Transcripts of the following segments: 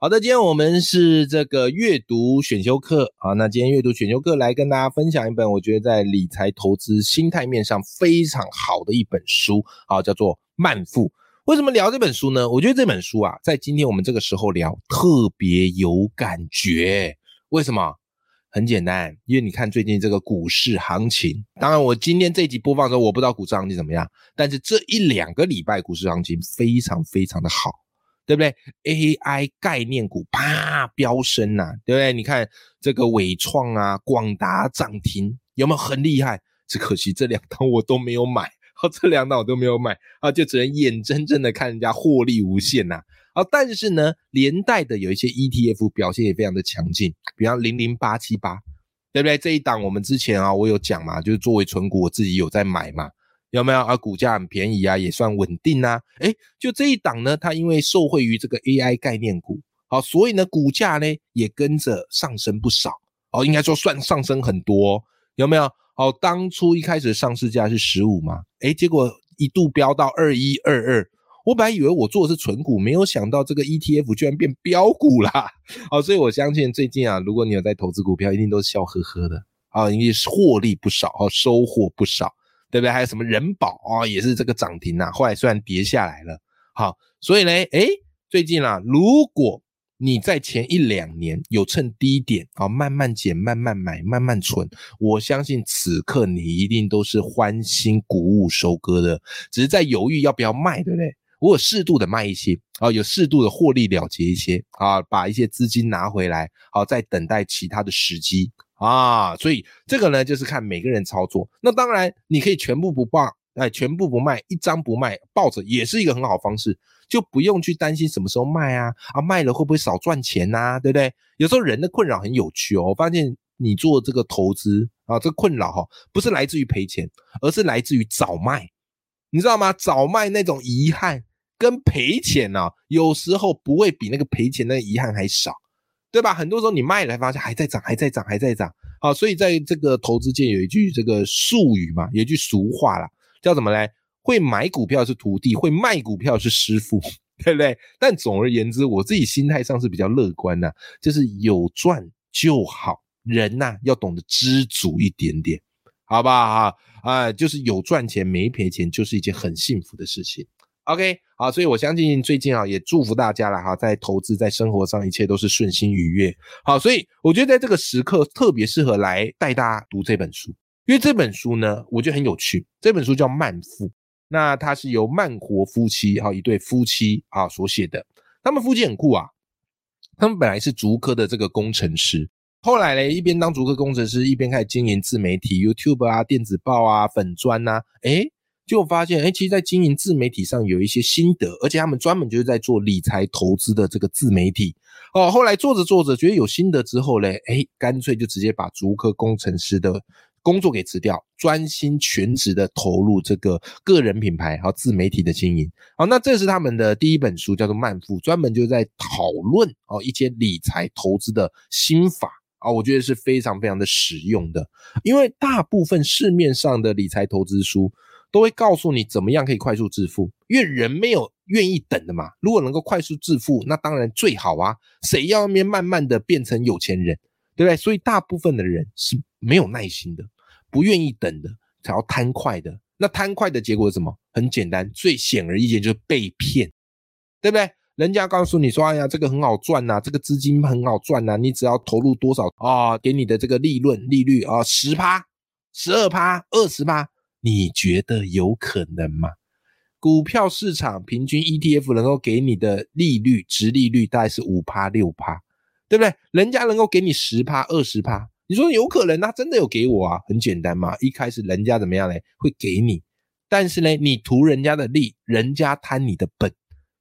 好的，今天我们是这个阅读选修课啊。那今天阅读选修课来跟大家分享一本我觉得在理财投资心态面上非常好的一本书啊，叫做《慢富》。为什么聊这本书呢？我觉得这本书啊，在今天我们这个时候聊特别有感觉。为什么？很简单，因为你看最近这个股市行情。当然，我今天这一集播放的时候，我不知道股市行情怎么样，但是这一两个礼拜股市行情非常非常的好。对不对？AI 概念股啪飙升呐，对不对？你看这个伟创啊、广达涨停，有没有很厉害？只可惜这两档我都没有买，好，这两档我都没有买啊，就只能眼睁睁的看人家获利无限呐。啊，但是呢，连带的有一些 ETF 表现也非常的强劲，比方零零八七八，对不对？这一档我们之前啊，我有讲嘛，就是作为存股，我自己有在买嘛。有没有啊？股价很便宜啊，也算稳定啊。哎，就这一档呢，它因为受惠于这个 AI 概念股，好，所以呢，股价呢也跟着上升不少。哦，应该说算上升很多。有没有？哦，当初一开始上市价是十五嘛，哎，结果一度飙到二一二二。我本来以为我做的是纯股，没有想到这个 ETF 居然变标股啦。好，所以我相信最近啊，如果你有在投资股票，一定都是笑呵呵的啊，因为获利不少，哦，收获不少。对不对？还有什么人保啊，也是这个涨停啊。后来虽然跌下来了，好，所以呢，哎，最近啊，如果你在前一两年有趁低点啊，慢慢减、慢慢买、慢慢存，我相信此刻你一定都是欢欣鼓舞收割的，只是在犹豫要不要卖，对不对？我有适度的卖一些啊，有适度的获利了结一些啊，把一些资金拿回来，好，再等待其他的时机。啊，所以这个呢，就是看每个人操作。那当然，你可以全部不报，哎，全部不卖，一张不卖，抱着也是一个很好方式，就不用去担心什么时候卖啊，啊，卖了会不会少赚钱呐，对不对？有时候人的困扰很有趣哦，我发现你做这个投资啊，这个困扰哈，不是来自于赔钱，而是来自于早卖，你知道吗？早卖那种遗憾跟赔钱呢，有时候不会比那个赔钱的遗憾还少。对吧？很多时候你卖了，发现还在涨，还在涨，还在涨。好，所以在这个投资界有一句这个术语嘛，有一句俗话啦，叫什么嘞？会买股票是徒弟，会卖股票是师傅，对不对？但总而言之，我自己心态上是比较乐观的，就是有赚就好。人呐，要懂得知足一点点，好不好？啊，就是有赚钱没赔钱，就是一件很幸福的事情。OK，好，所以我相信最近啊，也祝福大家了哈，在投资在生活上一切都是顺心愉悦。好，所以我觉得在这个时刻特别适合来带大家读这本书，因为这本书呢，我觉得很有趣。这本书叫《慢富》，那它是由慢活夫妻哈一对夫妻啊所写的。他们夫妻很酷啊，他们本来是竹科的这个工程师，后来呢，一边当竹科工程师，一边开始经营自媒体，YouTube 啊、电子报啊、粉砖呐，诶就发现，哎，其实，在经营自媒体上有一些心得，而且他们专门就是在做理财投资的这个自媒体。哦，后来做着做着，觉得有心得之后嘞，哎，干脆就直接把足科工程师的工作给辞掉，专心全职的投入这个个人品牌和自媒体的经营。好，那这是他们的第一本书，叫做《慢富》，专门就在讨论哦一些理财投资的心法啊，我觉得是非常非常的实用的，因为大部分市面上的理财投资书。都会告诉你怎么样可以快速致富，因为人没有愿意等的嘛。如果能够快速致富，那当然最好啊。谁要面慢慢的变成有钱人，对不对？所以大部分的人是没有耐心的，不愿意等的，才要贪快的。那贪快的结果是什么？很简单，最显而易见就是被骗，对不对？人家告诉你说，哎呀，这个很好赚呐，这个资金很好赚呐，你只要投入多少啊，给你的这个利润利率啊，十趴、十二趴、二十趴。你觉得有可能吗？股票市场平均 ETF 能够给你的利率、值利率大概是五趴六趴，对不对？人家能够给你十趴、二十趴，你说有可能？他真的有给我啊？很简单嘛，一开始人家怎么样呢？会给你，但是呢，你图人家的利，人家贪你的本，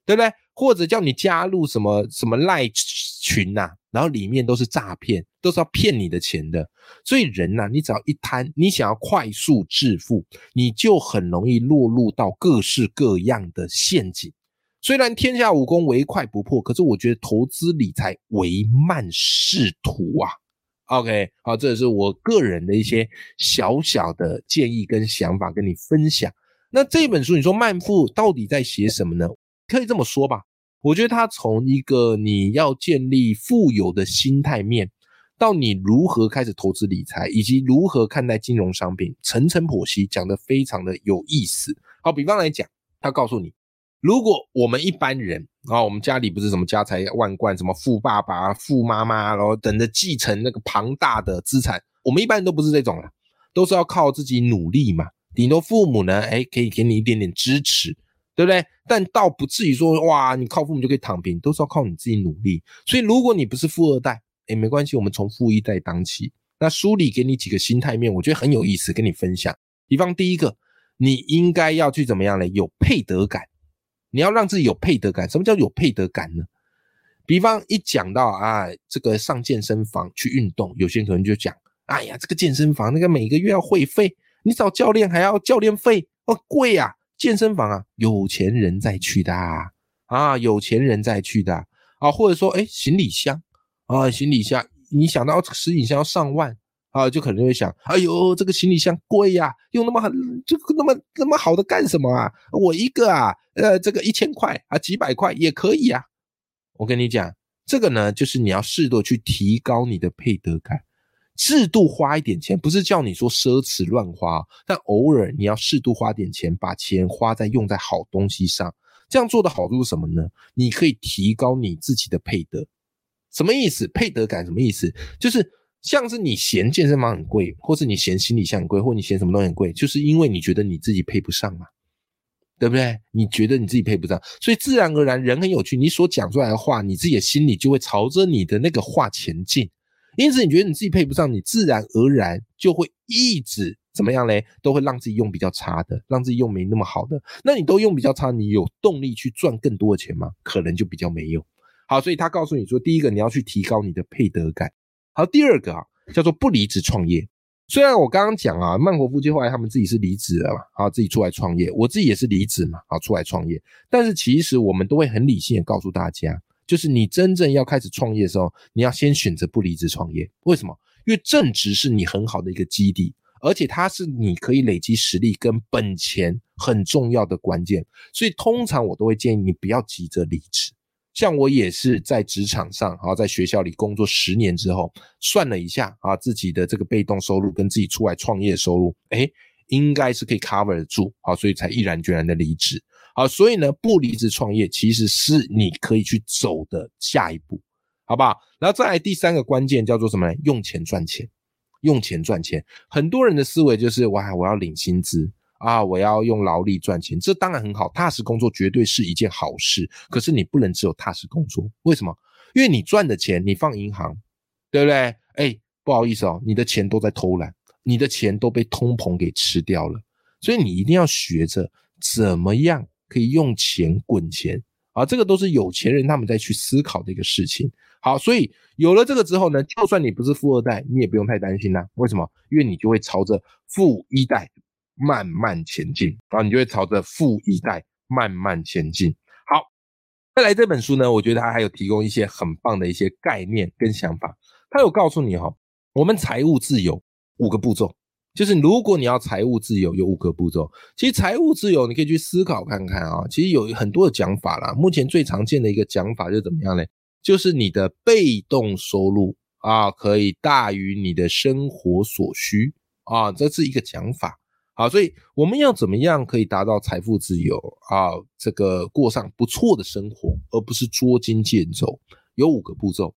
对不对？或者叫你加入什么什么赖群呐，然后里面都是诈骗。都是要骗你的钱的。所以人呐，你只要一贪，你想要快速致富，你就很容易落入到各式各样的陷阱。虽然天下武功唯快不破，可是我觉得投资理财唯慢是途啊。OK，好，这是我个人的一些小小的建议跟想法，跟你分享。那这本书，你说慢富到底在写什么呢？可以这么说吧，我觉得它从一个你要建立富有的心态面，到你如何开始投资理财，以及如何看待金融商品，层层剖析，讲得非常的有意思。好，比方来讲，他告诉你。如果我们一般人啊，我们家里不是什么家财万贯，什么富爸爸、富妈妈，然后等着继承那个庞大的资产，我们一般人都不是这种了，都是要靠自己努力嘛。顶多父母呢，哎，可以给你一点点支持，对不对？但倒不至于说，哇，你靠父母就可以躺平，都是要靠你自己努力。所以，如果你不是富二代，哎，没关系，我们从富一代当起。那书里给你几个心态面，我觉得很有意思，跟你分享。比方第一个，你应该要去怎么样呢？有配得感。你要让自己有配得感。什么叫有配得感呢？比方一讲到啊，这个上健身房去运动，有些人可能就讲：哎呀，这个健身房那个每个月要会费，你找教练还要教练费哦，贵呀！健身房啊，有钱人在去的啊，啊，有钱人在去的啊，或者说，哎，行李箱啊，行李箱，你想到这个行李箱要上万。啊，就可能会想，哎呦，这个行李箱贵呀，用那么很，这个那么那么好的干什么啊？我一个啊，呃，这个一千块啊，几百块也可以啊。我跟你讲，这个呢，就是你要适度去提高你的配得感，适度花一点钱，不是叫你说奢侈乱花，但偶尔你要适度花点钱，把钱花在用在好东西上。这样做的好处是什么呢？你可以提高你自己的配得。什么意思？配得感什么意思？就是。像是你嫌健身房很贵，或是你嫌行李箱很贵，或你嫌什么东西很贵，就是因为你觉得你自己配不上嘛，对不对？你觉得你自己配不上，所以自然而然人很有趣，你所讲出来的话，你自己的心里就会朝着你的那个话前进。因此，你觉得你自己配不上，你自然而然就会一直怎么样嘞？都会让自己用比较差的，让自己用没那么好的。那你都用比较差，你有动力去赚更多的钱吗？可能就比较没有。好，所以他告诉你说，第一个你要去提高你的配得感。好，第二个啊，叫做不离职创业。虽然我刚刚讲啊，曼国夫妻后来他们自己是离职了嘛，啊，自己出来创业，我自己也是离职嘛，啊，出来创业。但是其实我们都会很理性的告诉大家，就是你真正要开始创业的时候，你要先选择不离职创业。为什么？因为正职是你很好的一个基地，而且它是你可以累积实力跟本钱很重要的关键。所以通常我都会建议你不要急着离职。像我也是在职场上，啊，在学校里工作十年之后，算了一下啊，自己的这个被动收入跟自己出来创业收入，哎，应该是可以 cover 得住，好，所以才毅然决然的离职，好，所以呢，不离职创业其实是你可以去走的下一步，好不好？然后再来第三个关键叫做什么呢？用钱赚钱，用钱赚钱，很多人的思维就是哇，我要领薪资。啊！我要用劳力赚钱，这当然很好，踏实工作绝对是一件好事。可是你不能只有踏实工作，为什么？因为你赚的钱你放银行，对不对？哎，不好意思哦，你的钱都在偷懒，你的钱都被通膨给吃掉了。所以你一定要学着怎么样可以用钱滚钱啊！这个都是有钱人他们在去思考的一个事情。好，所以有了这个之后呢，就算你不是富二代，你也不用太担心啦。为什么？因为你就会朝着富一代。慢慢前进啊，你就会朝着富一代慢慢前进。好，再来这本书呢，我觉得它还有提供一些很棒的一些概念跟想法。它有告诉你哈，我们财务自由五个步骤，就是如果你要财务自由，有五个步骤。其实财务自由你可以去思考看看啊，其实有很多的讲法啦。目前最常见的一个讲法就怎么样呢？就是你的被动收入啊，可以大于你的生活所需啊，这是一个讲法。好，所以我们要怎么样可以达到财富自由啊？这个过上不错的生活，而不是捉襟见肘。有五个步骤。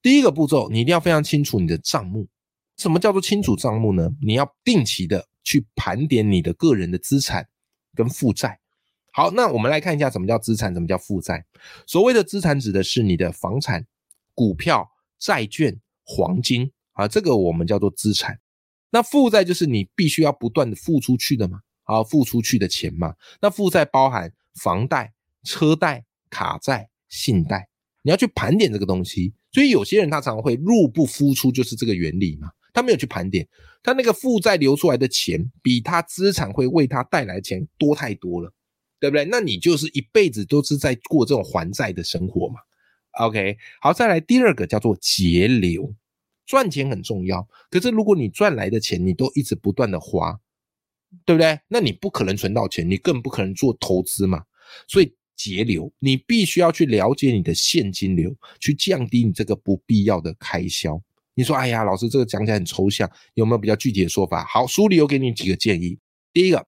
第一个步骤，你一定要非常清楚你的账目。什么叫做清楚账目呢？你要定期的去盘点你的个人的资产跟负债。好，那我们来看一下什么叫资产，什么叫负债。所谓的资产指的是你的房产、股票、债券、黄金啊，这个我们叫做资产。那负债就是你必须要不断的付出去的嘛，啊，付出去的钱嘛。那负债包含房贷、车贷、卡债、信贷，你要去盘点这个东西。所以有些人他常常会入不敷出，就是这个原理嘛。他没有去盘点，他那个负债流出来的钱，比他资产会为他带来的钱多太多了，对不对？那你就是一辈子都是在过这种还债的生活嘛。OK，好，再来第二个叫做节流，赚钱很重要，可是如果你赚来的钱你都一直不断的花，对不对？那你不可能存到钱，你更不可能做投资嘛。所以节流，你必须要去了解你的现金流，去降低你这个不必要的开销。你说，哎呀，老师，这个讲起来很抽象，有没有比较具体的说法？好，书里有给你几个建议。第一个，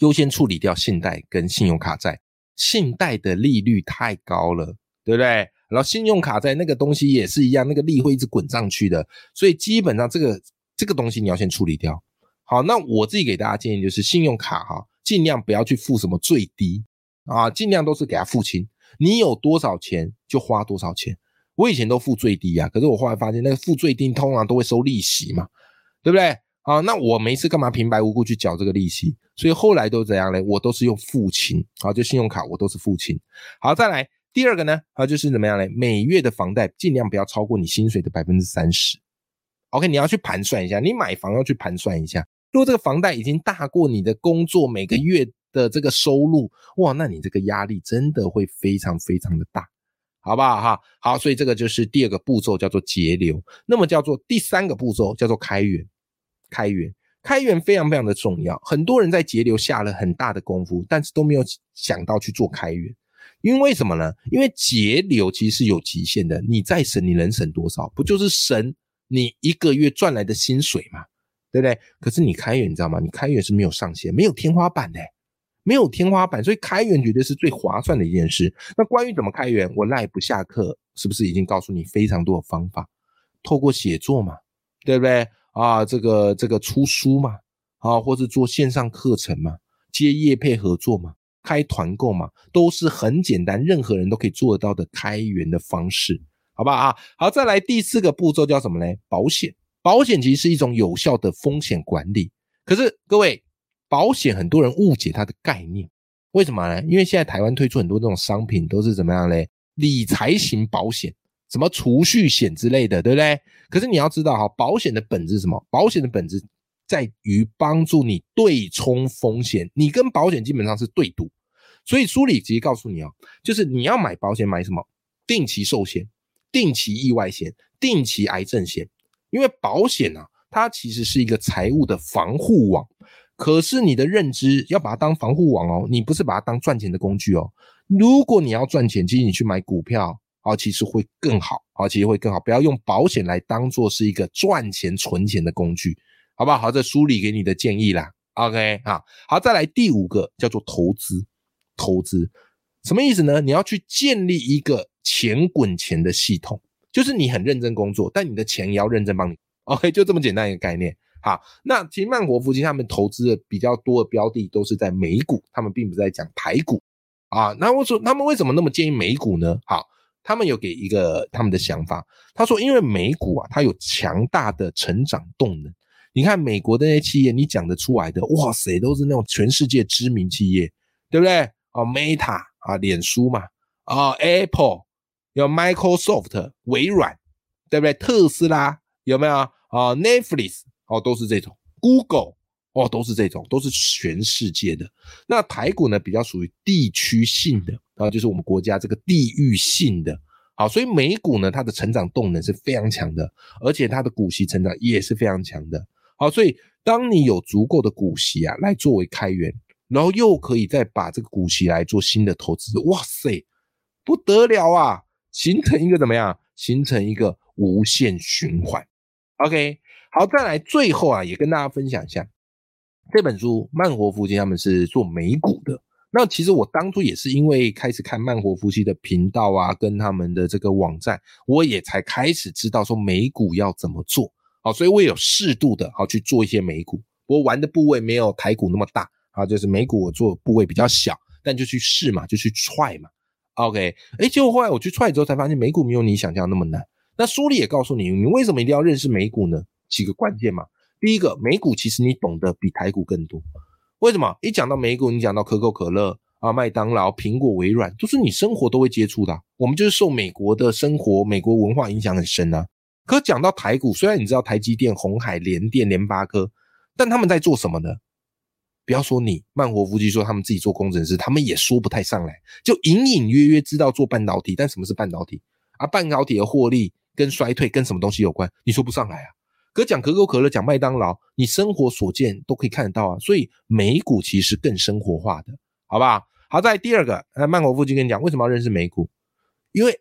优先处理掉信贷跟信用卡债。信贷的利率太高了，对不对？然后信用卡在那个东西也是一样，那个利会一直滚上去的，所以基本上这个这个东西你要先处理掉。好，那我自己给大家建议就是，信用卡哈，尽量不要去付什么最低啊，尽量都是给他付清，你有多少钱就花多少钱。我以前都付最低啊，可是我后来发现那个付最低通常都会收利息嘛，对不对？啊，那我没事干嘛平白无故去缴这个利息？所以后来都怎样嘞？我都是用付清，啊，就信用卡我都是付清。好，再来第二个呢，啊，就是怎么样呢？每月的房贷尽量不要超过你薪水的百分之三十。OK，你要去盘算一下，你买房要去盘算一下，如果这个房贷已经大过你的工作每个月的这个收入，哇，那你这个压力真的会非常非常的大。好不好哈？好，所以这个就是第二个步骤，叫做节流。那么叫做第三个步骤，叫做开源。开源，开源非常非常的重要。很多人在节流下了很大的功夫，但是都没有想到去做开源。因为什么呢？因为节流其实是有极限的。你再省，你能省多少？不就是省你一个月赚来的薪水嘛？对不对？可是你开源，你知道吗？你开源是没有上限，没有天花板的。没有天花板，所以开源绝对是最划算的一件事。那关于怎么开源，我赖不下课，是不是已经告诉你非常多的方法？透过写作嘛，对不对啊？这个这个出书嘛，啊，或是做线上课程嘛，接业配合作嘛，开团购嘛，都是很简单，任何人都可以做得到的开源的方式，好不好啊？好，再来第四个步骤叫什么呢？保险，保险其实是一种有效的风险管理。可是各位。保险很多人误解它的概念，为什么呢？因为现在台湾推出很多这种商品都是怎么样嘞？理财型保险，什么储蓄险之类的，对不对？可是你要知道哈，保险的本质是什么？保险的本质在于帮助你对冲风险，你跟保险基本上是对赌。所以书里直接告诉你哦，就是你要买保险买什么？定期寿险、定期意外险、定期癌症险，因为保险啊，它其实是一个财务的防护网。可是你的认知要把它当防护网哦，你不是把它当赚钱的工具哦。如果你要赚钱，其实你去买股票啊，其实会更好啊，其实会更好。不要用保险来当做是一个赚钱存钱的工具，好不好？好，这书里给你的建议啦。OK 啊，好，再来第五个叫做投资。投资什么意思呢？你要去建立一个钱滚钱的系统，就是你很认真工作，但你的钱也要认真帮你。OK，就这么简单一个概念。好，那其实曼国夫妻他们投资的比较多的标的都是在美股，他们并不是在讲台股啊。那我说他们为什么那么建议美股呢？好，他们有给一个他们的想法，他说因为美股啊，它有强大的成长动能。你看美国的那些企业，你讲得出来的，哇塞，都是那种全世界知名企业，对不对？哦，Meta 啊，脸书嘛，哦，Apple 有 Microsoft 微软，对不对？特斯拉有没有啊？Netflix。哦，都是这种，Google 哦，都是这种，都是全世界的。那台股呢，比较属于地区性的，啊，就是我们国家这个地域性的。好，所以美股呢，它的成长动能是非常强的，而且它的股息成长也是非常强的。好，所以当你有足够的股息啊，来作为开源，然后又可以再把这个股息来做新的投资，哇塞，不得了啊！形成一个怎么样？形成一个无限循环。OK。好，再来最后啊，也跟大家分享一下这本书。慢活夫妻他们是做美股的。那其实我当初也是因为开始看慢活夫妻的频道啊，跟他们的这个网站，我也才开始知道说美股要怎么做。好，所以我有适度的好去做一些美股。我玩的部位没有台股那么大啊，就是美股我做部位比较小，但就去试嘛，就去踹嘛。OK，哎，结果后来我去踹之后才发现美股没有你想象那么难。那书里也告诉你，你为什么一定要认识美股呢？几个关键嘛，第一个美股其实你懂得比台股更多，为什么？一讲到美股，你讲到可口可乐啊，麦当劳、苹果、微软，都是你生活都会接触的。我们就是受美国的生活、美国文化影响很深啊。可讲到台股，虽然你知道台积电、红海、联电、联发科，但他们在做什么呢？不要说你，曼活夫妻说他们自己做工程师，他们也说不太上来，就隐隐约约知道做半导体，但什么是半导体啊？半导体的获利跟衰退跟什么东西有关？你说不上来啊？可讲可口可乐，讲麦当劳，你生活所见都可以看得到啊。所以美股其实更生活化的，好不好？好在第二个，那，曼活夫妻跟你讲，为什么要认识美股？因为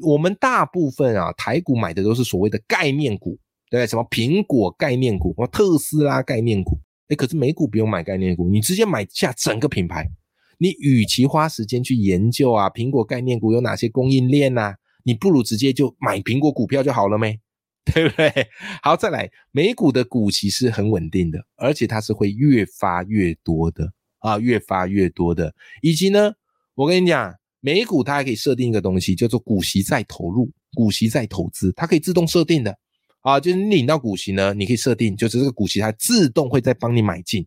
我们大部分啊，台股买的都是所谓的概念股，对什么苹果概念股，什么特斯拉概念股。哎，可是美股不用买概念股，你直接买下整个品牌。你与其花时间去研究啊，苹果概念股有哪些供应链呐，你不如直接就买苹果股票就好了没？对不对？好，再来，美股的股息是很稳定的，而且它是会越发越多的啊，越发越多的。以及呢，我跟你讲，美股它还可以设定一个东西，叫做股息再投入、股息再投资，它可以自动设定的。啊，就是你领到股息呢，你可以设定，就是这个股息它自动会再帮你买进，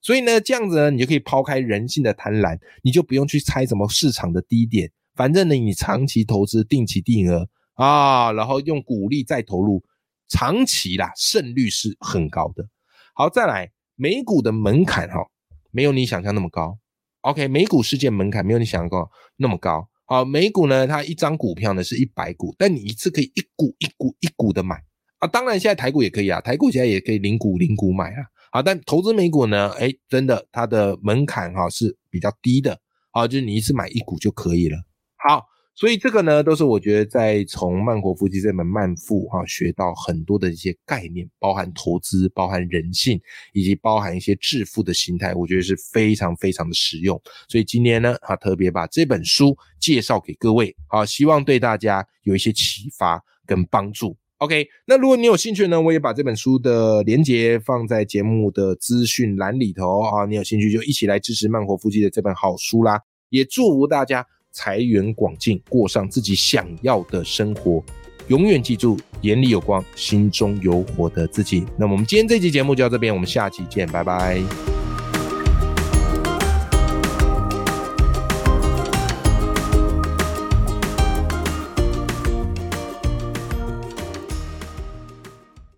所以呢，这样子呢，你就可以抛开人性的贪婪，你就不用去猜什么市场的低点，反正呢，你长期投资定期定额啊，然后用股利再投入，长期啦，胜率是很高的。好，再来，美股的门槛哈，没有你想象那么高。OK，美股世界门槛没有你想象高那么高。好，美股呢，它一张股票呢是一百股，但你一次可以一股一股一股的买。啊，当然现在台股也可以啊，台股现在也可以零股零股买啊。好，但投资美股呢，哎，真的它的门槛哈是比较低的，好，就是你一次买一股就可以了。好，所以这个呢，都是我觉得在从慢活夫妻这门慢富哈学到很多的一些概念，包含投资、包含人性，以及包含一些致富的心态，我觉得是非常非常的实用。所以今天呢，哈特别把这本书介绍给各位，好，希望对大家有一些启发跟帮助。OK，那如果你有兴趣呢，我也把这本书的连接放在节目的资讯栏里头啊。你有兴趣就一起来支持慢活夫妻的这本好书啦。也祝福大家财源广进，过上自己想要的生活。永远记住，眼里有光，心中有火的自己。那么我们今天这期节目就到这边，我们下期见，拜拜。